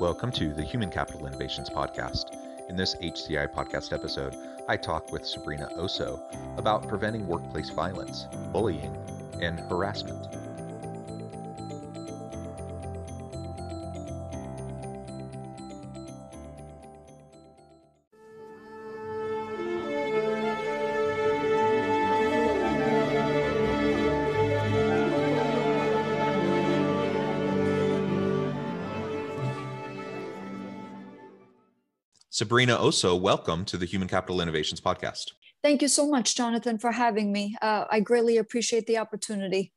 Welcome to the Human Capital Innovations Podcast. In this HCI podcast episode, I talk with Sabrina Osso about preventing workplace violence, bullying, and harassment. Sabrina Osso, welcome to the Human Capital Innovations Podcast. Thank you so much, Jonathan, for having me. Uh, I greatly appreciate the opportunity.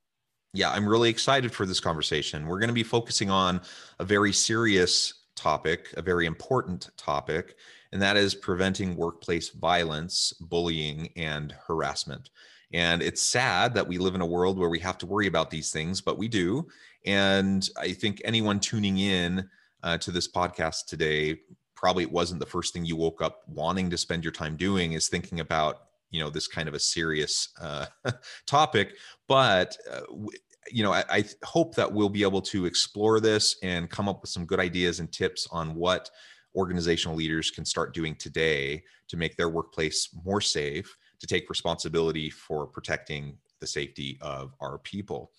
Yeah, I'm really excited for this conversation. We're going to be focusing on a very serious topic, a very important topic, and that is preventing workplace violence, bullying, and harassment. And it's sad that we live in a world where we have to worry about these things, but we do. And I think anyone tuning in uh, to this podcast today probably it wasn't the first thing you woke up wanting to spend your time doing is thinking about you know this kind of a serious uh, topic. But uh, you know I, I, hope that we'll be able to explore this and come up with some good ideas and tips on what organizational leaders can start doing today to make their workplace more safe to take responsibility for protecting the safety of our people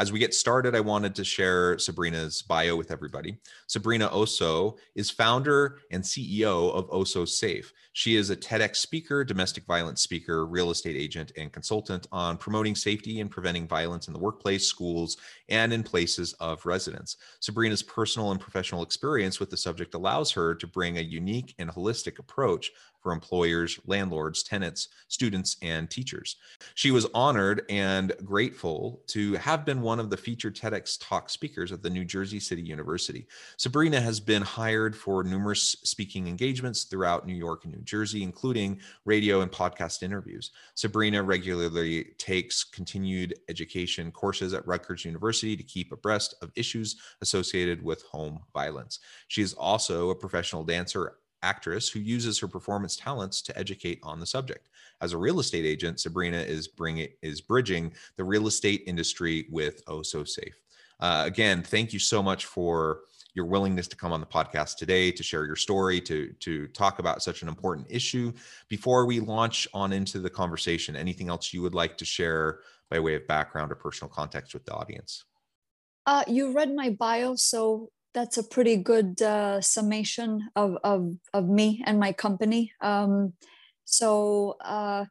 as we get started, I wanted to share Sabrina's bio with everybody. Sabrina Osso is founder and CEO of Osso Safe. She is a TEDx speaker, domestic violence speaker, real estate agent, and consultant on promoting safety and preventing violence in the workplace, schools, and in places of residence. Sabrina's personal and professional experience with the subject allows her to bring a unique and holistic approach for employers, landlords, tenants, students, and teachers. She was honored and grateful to have been one of the featured TEDx talk speakers at the New Jersey City University. Sabrina has been hired for numerous speaking engagements throughout New York and New Jersey, including radio and podcast interviews. Sabrina regularly takes continued education courses at Rutgers University to keep abreast of issues associated with home violence. She is also a professional dancer actress who uses her performance talents to educate on the subject. As a real estate agent, Sabrina is bringing is bridging the real estate industry with Oh So Safe. Uh, again, thank you so much for your willingness to come on the podcast today to share your story to to talk about such an important issue before we launch on into the conversation anything else you would like to share by way of background or personal context with the audience uh, you read my bio so that's a pretty good uh, summation of, of, of me and my company. Um, so uh,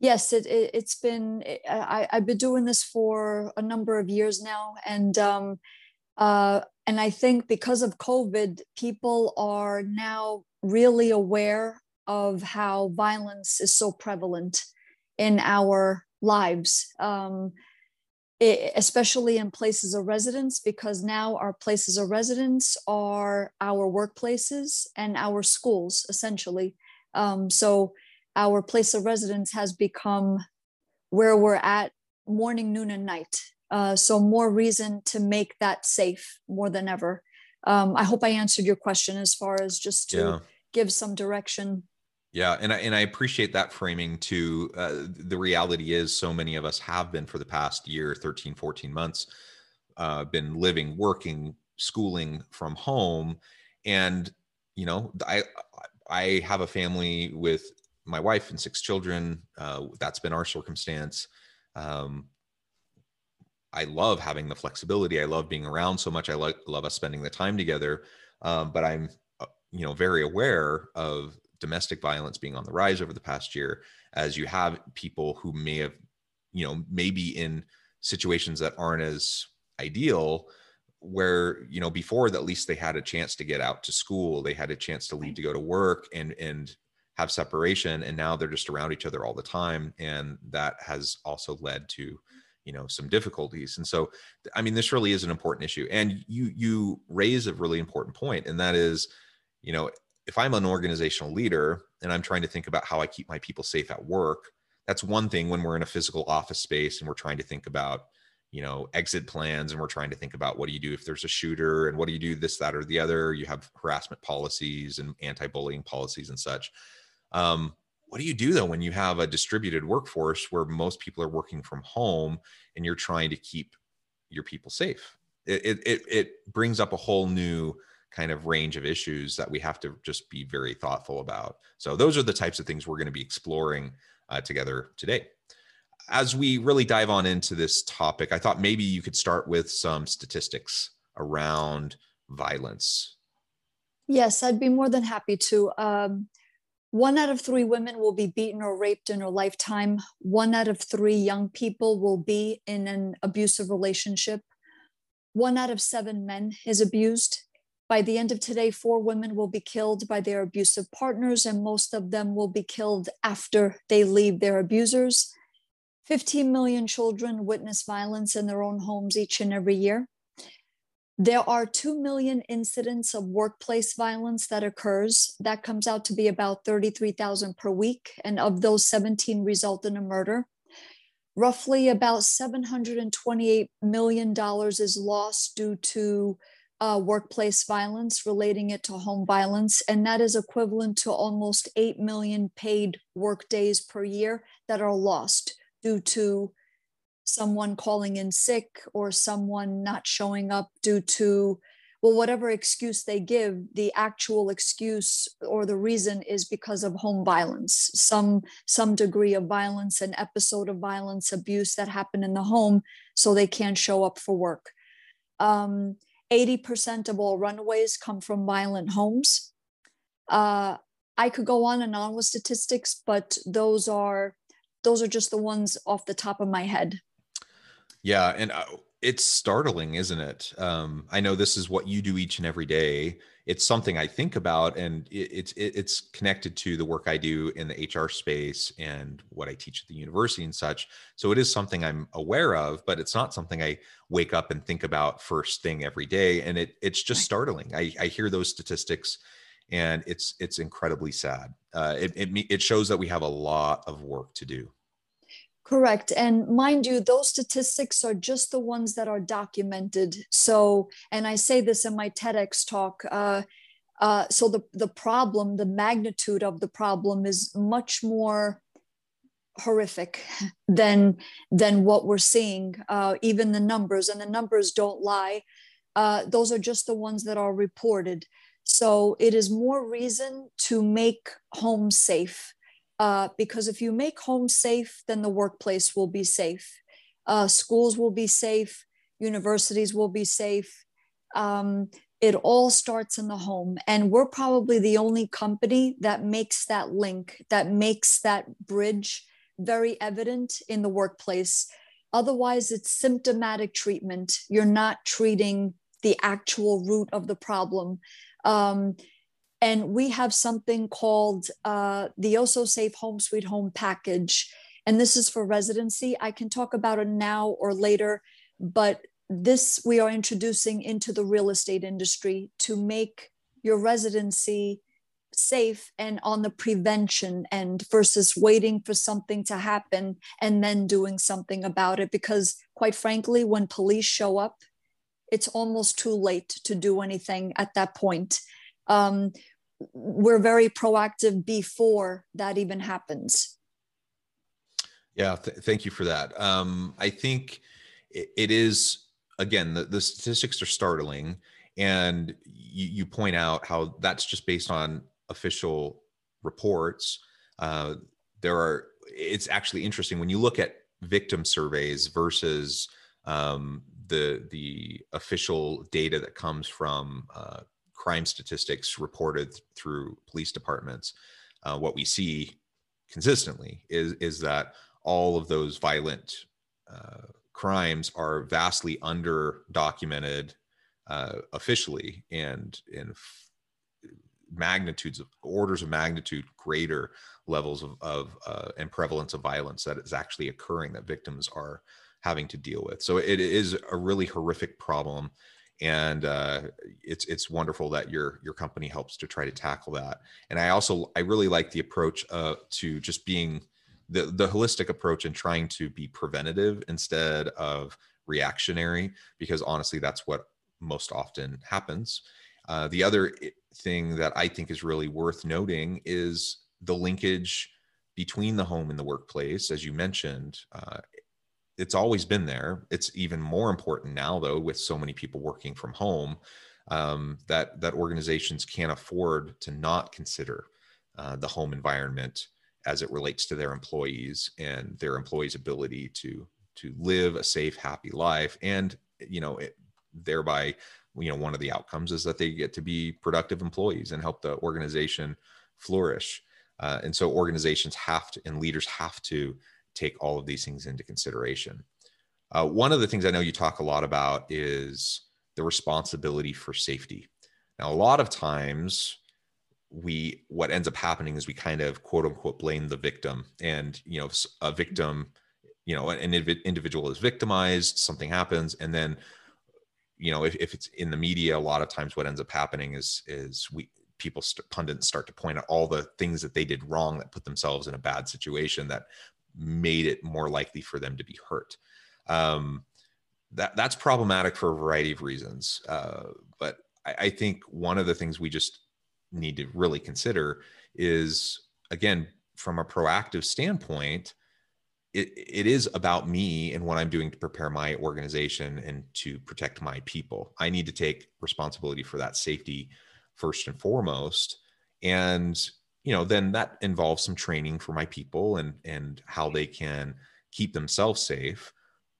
yes, it, it, has been, I, I've been doing this for a number of years now. And, um, uh, and I think because of COVID, people are now really aware of how violence is so prevalent in our lives. Um, especially in places of residence, because now our places of residence are our workplaces and our schools, essentially. Um, so our place of residence has become where we're at morning, noon, and night. Uh, so more reason to make that safe more than ever. Um, I hope I answered your question as far as just to yeah. give some direction yeah, and I, and I appreciate that framing too. Uh, the reality is, so many of us have been for the past year, 13, 14 months, uh, been living, working, schooling from home, and you know, I I have a family with my wife and six children. Uh, that's been our circumstance. Um, I love having the flexibility. I love being around so much. I like love us spending the time together. Um, but I'm, uh, you know, very aware of domestic violence being on the rise over the past year as you have people who may have you know maybe in situations that aren't as ideal where you know before at least they had a chance to get out to school they had a chance to leave to go to work and and have separation and now they're just around each other all the time and that has also led to you know some difficulties. And so i mean this really is an important issue. And you you raise a really important point and that is you know if i'm an organizational leader and i'm trying to think about how i keep my people safe at work that's one thing when we're in a physical office space and we're trying to think about you know exit plans and we're trying to think about what do you do if there's a shooter and what do you do this that or the other. You have harassment policies and anti-bullying policies and such. Um, what do you do though when you have a distributed workforce where most people are working from home and you're trying to keep your people safe? It, it, it brings up a whole new kind of range of issues that we have to just be very thoughtful about so those are the types of things we're going to be exploring uh, together today as we really dive on into this topic i thought maybe you could start with some statistics around violence yes i'd be more than happy to um, one out of three women will be beaten or raped in her lifetime. One out of three young people will be in an abusive relationship. One out of seven men is abused. By the end of today, four women will be killed by their abusive partners, and most of them will be killed after they leave their abusers. 15 million children witness violence in their own homes each and every year. There are 2 million incidents of workplace violence that occurs. That comes out to be about 33,000 per week. And of those, 17 result in a murder. Roughly about $728 million is lost due to uh, workplace violence, relating it to home violence. And that is equivalent to almost 8 million paid work days per year that are lost due to someone calling in sick or someone not showing up due to well whatever excuse they give the actual excuse or the reason is because of home violence some some degree of violence an episode of violence abuse that happened in the home so they can't show up for work um, 80% of all runaways come from violent homes. Uh, i could go on and on with statistics but those are those are just the ones off the top of my head. Yeah, and uh, it's startling, isn't it? Um, I know this is what you do each and every day. It's something I think about, and it, it's it, it's connected to the work I do in the HR space and what I teach at the university and such. So it is something I'm aware of, but it's not something I wake up and think about first thing every day. And it it's just startling. I, I hear those statistics, and it's it's incredibly sad. Uh, it, it it shows that we have a lot of work to do. Correct. And mind you, those statistics are just the ones that are documented. So, and I say this in my TEDx talk. Uh, uh, so the, the problem, the magnitude of the problem is much more horrific than than what we're seeing. Uh, even the numbers, and the numbers don't lie. Uh, those are just the ones that are reported. So it is more reason to make homes safe uh, because if you make home safe, then the workplace will be safe. Uh, schools will be safe. Universities will be safe. Um, it all starts in the home. And we're probably the only company that makes that link, that makes that bridge very evident in the workplace. Otherwise, it's symptomatic treatment. You're not treating the actual root of the problem. Um, and we have something called uh, the Osso Safe Home Sweet Home package. And this is for residency. I can talk about it now or later, but this we are introducing into the real estate industry to make your residency safe and on the prevention end versus waiting for something to happen and then doing something about it. Because, quite frankly, when police show up, it's almost too late to do anything at that point. Um, we're very proactive before that even happens. Yeah, th- thank you for that. Um, I think it, it is again the, the statistics are startling, and you, you, point out how that's just based on official reports. Uh, there are it's actually interesting when you look at victim surveys versus um, the the official data that comes from uh, crime statistics reported through police departments, uh, what we see consistently is is that all of those violent uh, crimes are vastly under documented uh, officially and in magnitudes of orders of magnitude greater levels of, of uh, and prevalence of violence that is actually occurring that victims are having to deal with. So it is a really horrific problem, and uh, it's it's wonderful that your your company helps to try to tackle that. And I also I really like the approach uh, to just being the the holistic approach and trying to be preventative instead of reactionary, because honestly, that's what most often happens. Uh, the other thing that I think is really worth noting is the linkage between the home and the workplace, as you mentioned. Uh, it's always been there. It's even more important now, though, with so many people working from home, um, that that organizations can't afford to not consider uh, the home environment as it relates to their employees and their employees' ability to to live a safe, happy life, and you know, it, thereby, you know, one of the outcomes is that they get to be productive employees and help the organization flourish. Uh, and so, organizations have to and leaders have to take all of these things into consideration. Uh, one of the things I know you talk a lot about is the responsibility for safety. Now, a lot of times, we what ends up happening is we kind of quote unquote blame the victim, and you know, a victim, you know, an individual is victimized, something happens, and then you know, if, if it's in the media, a lot of times what ends up happening is is we people st- pundits start to point out all the things that they did wrong that put themselves in a bad situation that made it more likely for them to be hurt. Um, that that's problematic for a variety of reasons. Uh, but I, I think one of the things we just need to really consider is again from a proactive standpoint it, it is about me and what i'm doing to prepare my organization and to protect my people i need to take responsibility for that safety first and foremost and you know then that involves some training for my people and and how they can keep themselves safe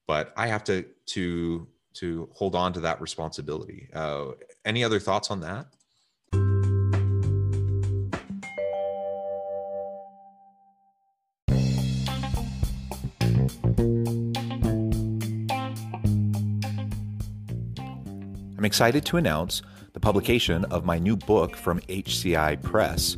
but i have to to to hold on to that responsibility. Uh, any other thoughts on that? I'm excited to announce the publication of my new book from HCI Press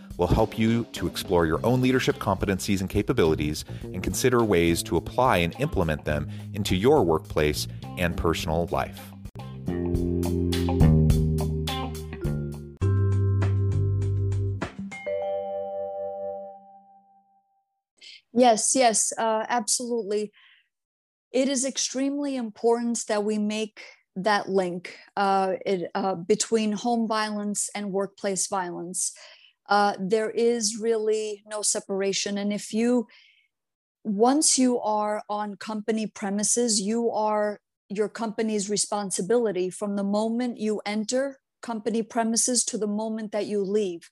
will help you to explore your own leadership competencies and capabilities and consider ways to apply and implement them into your workplace and personal life. Yes, yes, uh, absolutely. It is extremely important that we make that link uh, it, uh, between home violence and workplace violence uh, there is really no separation. And if you, once you are on company premises, you are your company's responsibility from the moment you enter company premises to the moment that you leave.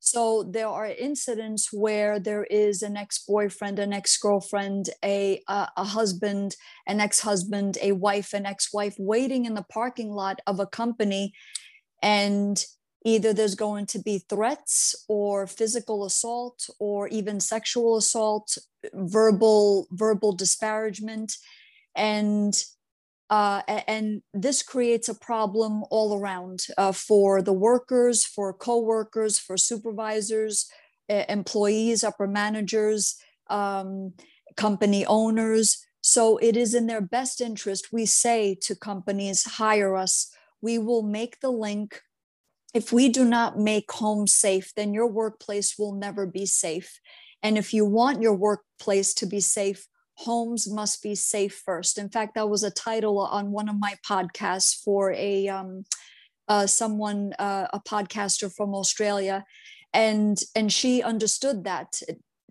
So there are incidents where there is an ex-boyfriend, an ex-girlfriend, a a, a husband, an ex-husband, a wife, an ex-wife waiting in the parking lot of a company, and either there's going to be threats or physical assault or even sexual assault verbal verbal disparagement. And uh, and this creates a problem all around uh, for the workers for co-workers for supervisors employees upper managers um, company owners. So it is in their best interest we say to companies hire us. We will make the link if we do not make home safe, then your workplace will never be safe. And if you want your workplace to be safe, homes must be safe first. In fact, that was a title on one of my podcasts for a um, uh, someone, uh, a podcaster from Australia, and and she understood that.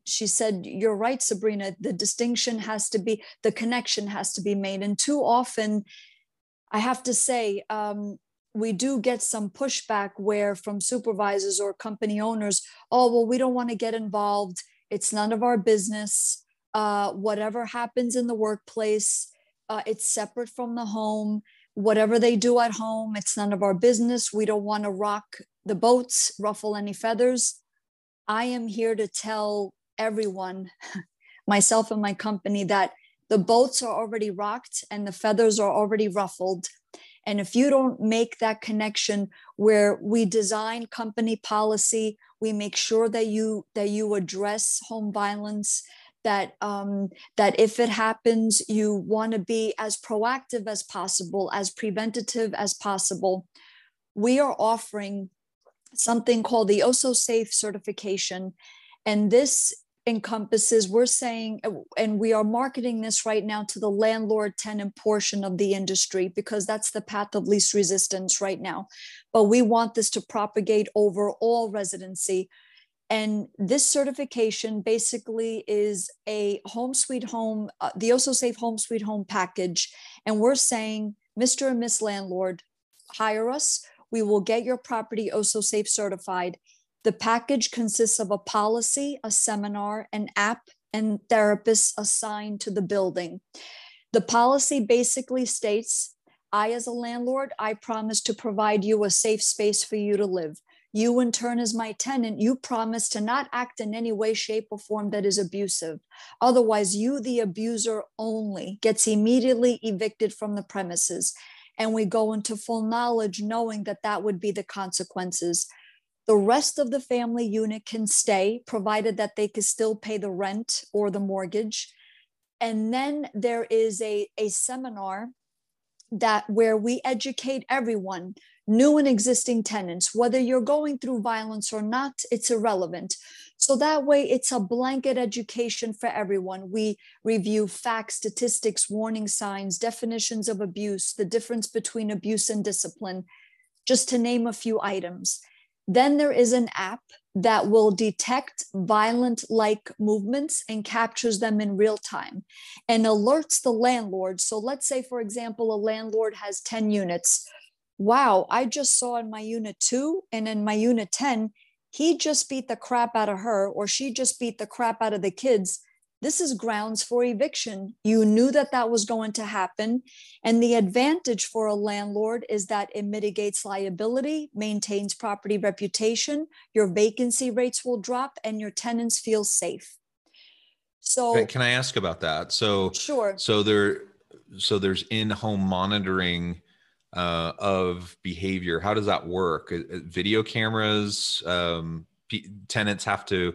She said, "You're right, Sabrina. The distinction has to be, the connection has to be made." And too often, I have to say, um, we do get some pushback where from supervisors or company owners, "Oh, well, we don't want to get involved. It's none of our business." Uh, whatever happens in the workplace, uh, it's separate from the home. Whatever they do at home, it's none of our business. We don't want to rock the boats, ruffle any feathers. I am here to tell everyone, myself and my company, that the boats are already rocked and the feathers are already ruffled. And if you don't make that connection where we design company policy, we make sure that you that you address home violence, that um, that if it happens, you want to be as proactive as possible, as preventative as possible. We are offering something called the Osso Safe certification, and this encompasses we're saying and we are marketing this right now to the landlord tenant portion of the industry because that's the path of least resistance right now but we want this to propagate over all residency and this certification basically is a home sweet home, uh, the Osso Safe Home Sweet Home package. And we're saying, Mr. and Miss Landlord, hire us. We will get your property Osso Safe certified. The package consists of a policy, a seminar, an app, and therapists assigned to the building. The policy basically states I, as a landlord, I promise to provide you a safe space for you to live. You, in turn, as my tenant, you promise to not act in any way, shape, or form that is abusive. Otherwise, you, the abuser only, gets immediately evicted from the premises. And we go into full knowledge knowing that that would be the consequences. The rest of the family unit can stay, provided that they can still pay the rent or the mortgage. And then there is a, a seminar that where we educate everyone new and existing tenants, whether you're going through violence or not, it's irrelevant. So that way, it's a blanket education for everyone. We review facts, statistics, warning signs, definitions of abuse, the difference between abuse and discipline, just to name a few items. Then there is an app that will detect violent like movements and captures them in real time and alerts the landlord. So let's say, for example, a landlord has 10 units wow, I just saw in my unit two and in my unit 10, he just beat the crap out of her or she just beat the crap out of the kids. This is grounds for eviction. You knew that that was going to happen. And the advantage for a landlord is that it mitigates liability, maintains property reputation, your vacancy rates will drop, and your tenants feel safe. So, can I ask about that? So, sure. So, there, so there's in-home monitoring uh, of behavior. How does that work? Uh, uh, video cameras, um, tenants have to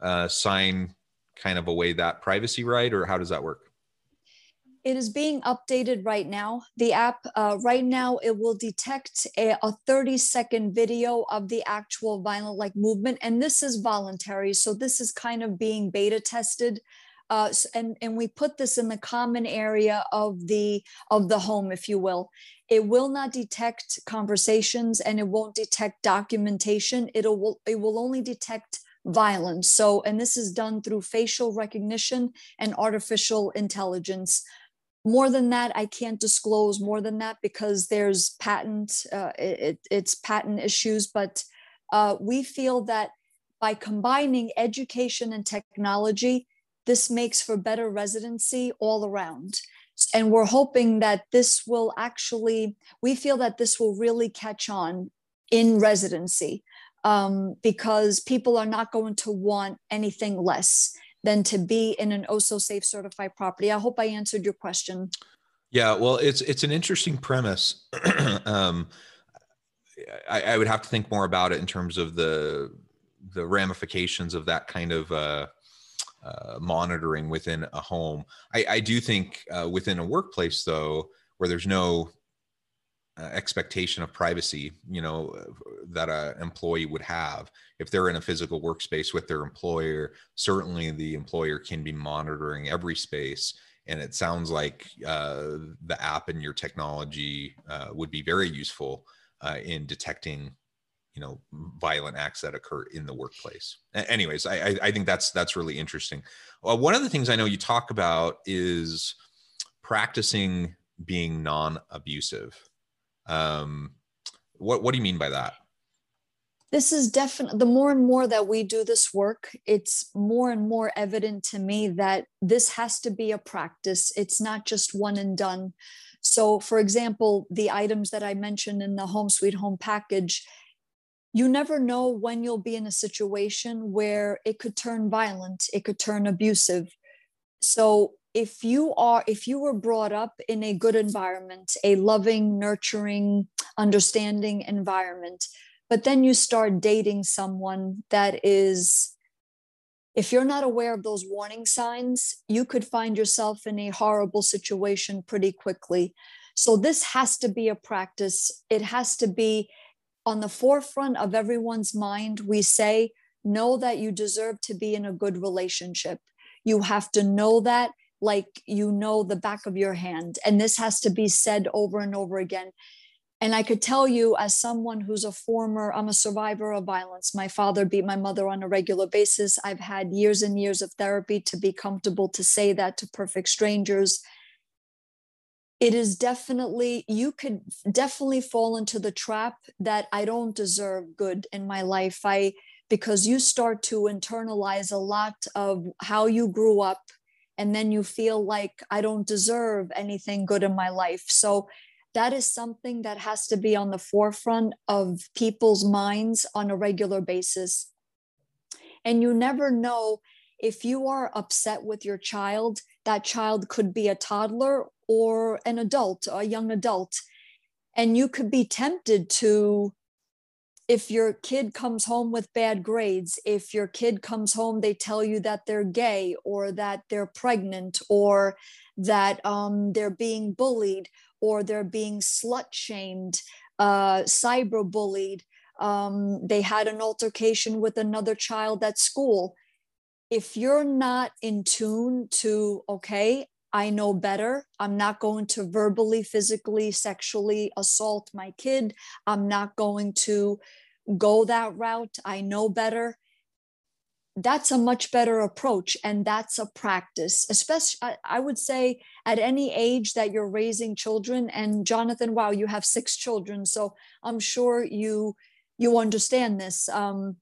uh, sign kind of away that privacy right, or how does that work? It is being updated right now. The app, uh, right now, it will detect a, a 30 second video of the actual violent like movement. And this is voluntary. So this is kind of being beta tested. Uh, and, and we put this in the common area of the of the home, if you will it will not detect conversations and it won't detect documentation it'll it will only detect violence. So and this is done through facial recognition and artificial intelligence. More than that i can't disclose more than that because there's patent uh, it, it's patent issues but uh, we feel that by combining education and technology this makes for better residency all around. And we're hoping that this will actually we feel that this will really catch on in residency um, because people are not going to want anything less than to be in an Osso safe certified property. I hope I answered your question. Yeah, well, it's it's an interesting premise. um, I, I, would have to think more about it in terms of the the ramifications of that kind of uh, uh, monitoring within a home. I, I do think uh, within a workplace, though, where there's no uh, expectation of privacy, you know, uh, that a employee would have if they're in a physical workspace with their employer. Certainly, the employer can be monitoring every space. And it sounds like uh, the app and your technology would be very useful uh, in detecting you know violent acts that occur in the workplace anyways i i think that's that's really interesting well, one of the things i know you talk about is practicing being non-abusive um what what do you mean by that? This is definitely the more and more that we do this work it's more and more evident to me that this has to be a practice. It's not just one and done. So for example the items that i mentioned in the home sweet home package you never know when you'll be in a situation where it could turn violent it could turn abusive. So if you are if you were brought up in a good environment a loving nurturing understanding environment but then you start dating someone that is if you're not aware of those warning signs you could find yourself in a horrible situation pretty quickly. So this has to be a practice. It has to be on the forefront of everyone's mind. We say know that you deserve to be in a good relationship. You have to know that like you know the back of your hand and this has to be said over and over again and I could tell you, as someone who's a former, I'm a survivor of violence. My father beat my mother on a regular basis. I've had years and years of therapy to be comfortable to say that to perfect strangers. It is definitely, you could definitely fall into the trap that I don't deserve good in my life. I, because you start to internalize a lot of how you grew up, and then you feel like I don't deserve anything good in my life. So that is something that has to be on the forefront of people's minds on a regular basis. And you never know if you are upset with your child, that child could be a toddler or an adult, a young adult. And you could be tempted to, if your kid comes home with bad grades, if your kid comes home, they tell you that they're gay or that they're pregnant or that um, they're being bullied or they're being slut shamed, uh, cyber bullied. Um, they had an altercation with another child at school. If you're not in tune to, okay, I know better. I'm not going to verbally, physically, sexually assault my kid. I'm not going to go that route. I know better that's a much better approach and that's a practice especially I, would say at any age that you're raising children and jonathan wow you have six children so i'm sure you you understand this um,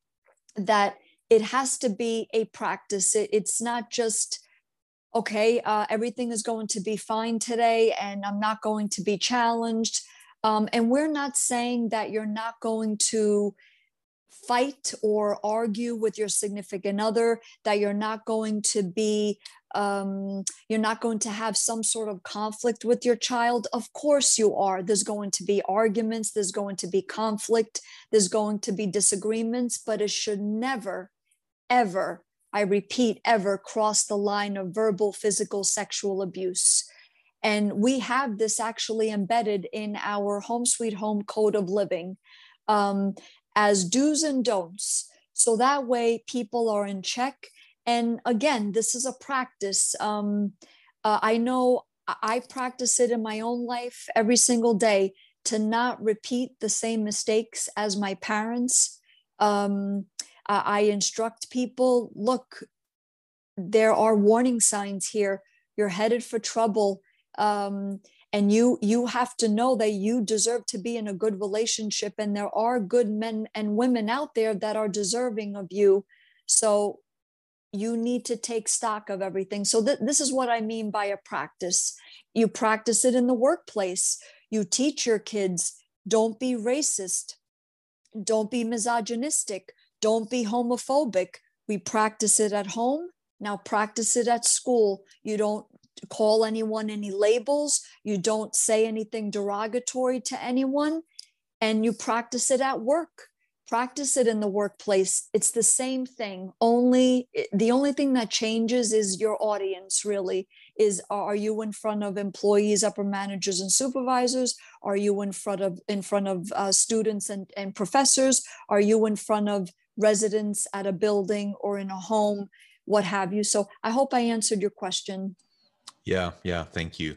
that it has to be a practice it, it's not just okay uh, everything is going to be fine today and i'm not going to be challenged um, and we're not saying that you're not going to fight or argue with your significant other, that you're not going to be, um, you're not going to have some sort of conflict with your child. Of course, you are. There's going to be arguments, there's going to be conflict, there's going to be disagreements, but it should never, ever, I repeat, ever cross the line of verbal, physical, sexual abuse. And we have this actually embedded in our Home Sweet Home Code of Living. Um, as do's and don'ts. So that way people are in check. And again, this is a practice. Um, uh, I know I practice it in my own life every single day to not repeat the same mistakes as my parents. Um, I instruct people look, there are warning signs here. You're headed for trouble. Um, and you you have to know that you deserve to be in a good relationship and there are good men and women out there that are deserving of you. So you need to take stock of everything. So th- this is what i mean by a practice. You practice it in the workplace. You teach your kids don't be racist. Don't be misogynistic don't be homophobic we practice it at home now practice it at school you don't call anyone any labels, you don't say anything derogatory to anyone, and you practice it at work. Practice it in the workplace. It's the same thing. Only the only thing that changes is your audience, really. Is are you in front of employees, upper managers, and supervisors? Are you in front of in front of uh, students and, and professors? Are you in front of residents at a building or in a home? What have you? So I hope I answered your question. Yeah, yeah, thank you.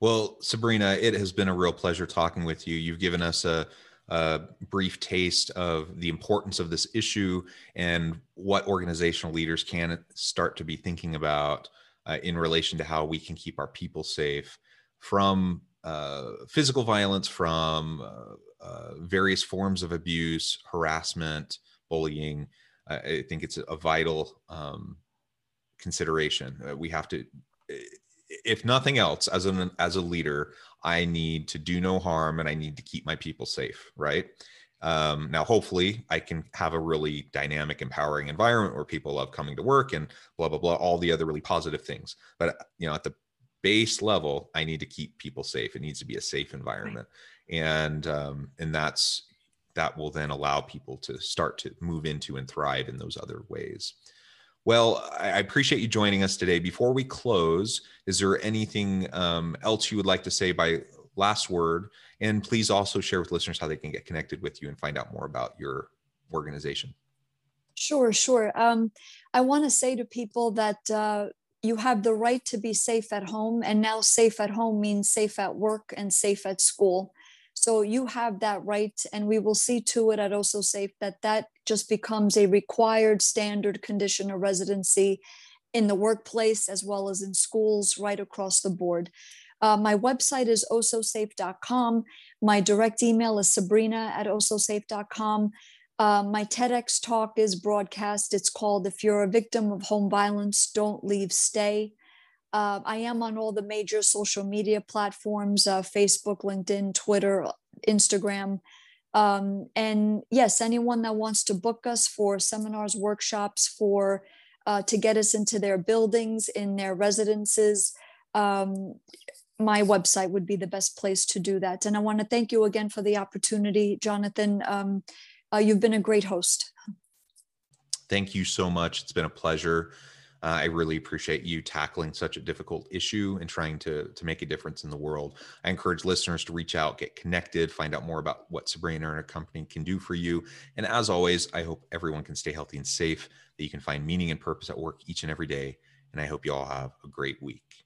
Well, Sabrina, it has been a real pleasure talking with you. You've given us a, a brief taste of the importance of this issue and what organizational leaders can start to be thinking about uh, in relation to how we can keep our people safe from uh, physical violence, from uh, uh various forms of abuse, harassment, bullying. I think it's a vital um, consideration. Uh, we have to, if nothing else, as an as a leader, I need to do no harm and I need to keep my people safe. Right. Um, now, hopefully, I can have a really dynamic, empowering environment where people love coming to work and blah blah blah, all the other really positive things. But you know, at the base level, I need to keep people safe. It needs to be a safe environment, and um, and that's that will then allow people to start to move into and thrive in those other ways. Well, I appreciate you joining us today. Before we close, is there anything um, else you would like to say by last word? And please also share with listeners how they can get connected with you and find out more about your organization. Sure, sure. Um, I want to say to people that uh, you have the right to be safe at home, and now safe at home means safe at work and safe at school. So you have that right, and we will see to it at Osso Safe that that just becomes a required standard condition of residency in the workplace as well as in schools right across the board. Uh, my website is ossosafe.com. My direct email is sabrina at ossosafe.com. Uh, my TEDx talk is broadcast. It's called If You're a Victim of Home Violence, Don't Leave, Stay. Uh, I am on all the major social media platforms uh, Facebook, LinkedIn, Twitter, Instagram. Um, and yes, anyone that wants to book us for seminars, workshops, for uh, to get us into their buildings, in their residences, um, my website would be the best place to do that. And I want to thank you again for the opportunity, Jonathan. Um, uh, you've been a great host. Thank you so much. It's been a pleasure. Uh, I really appreciate you tackling such a difficult issue and trying to, to make a difference in the world. I encourage listeners to reach out, get connected, find out more about what Sabrina and her company can do for you. And as always, I hope everyone can stay healthy and safe, that you can find meaning and purpose at work each and every day. And I hope you all have a great week.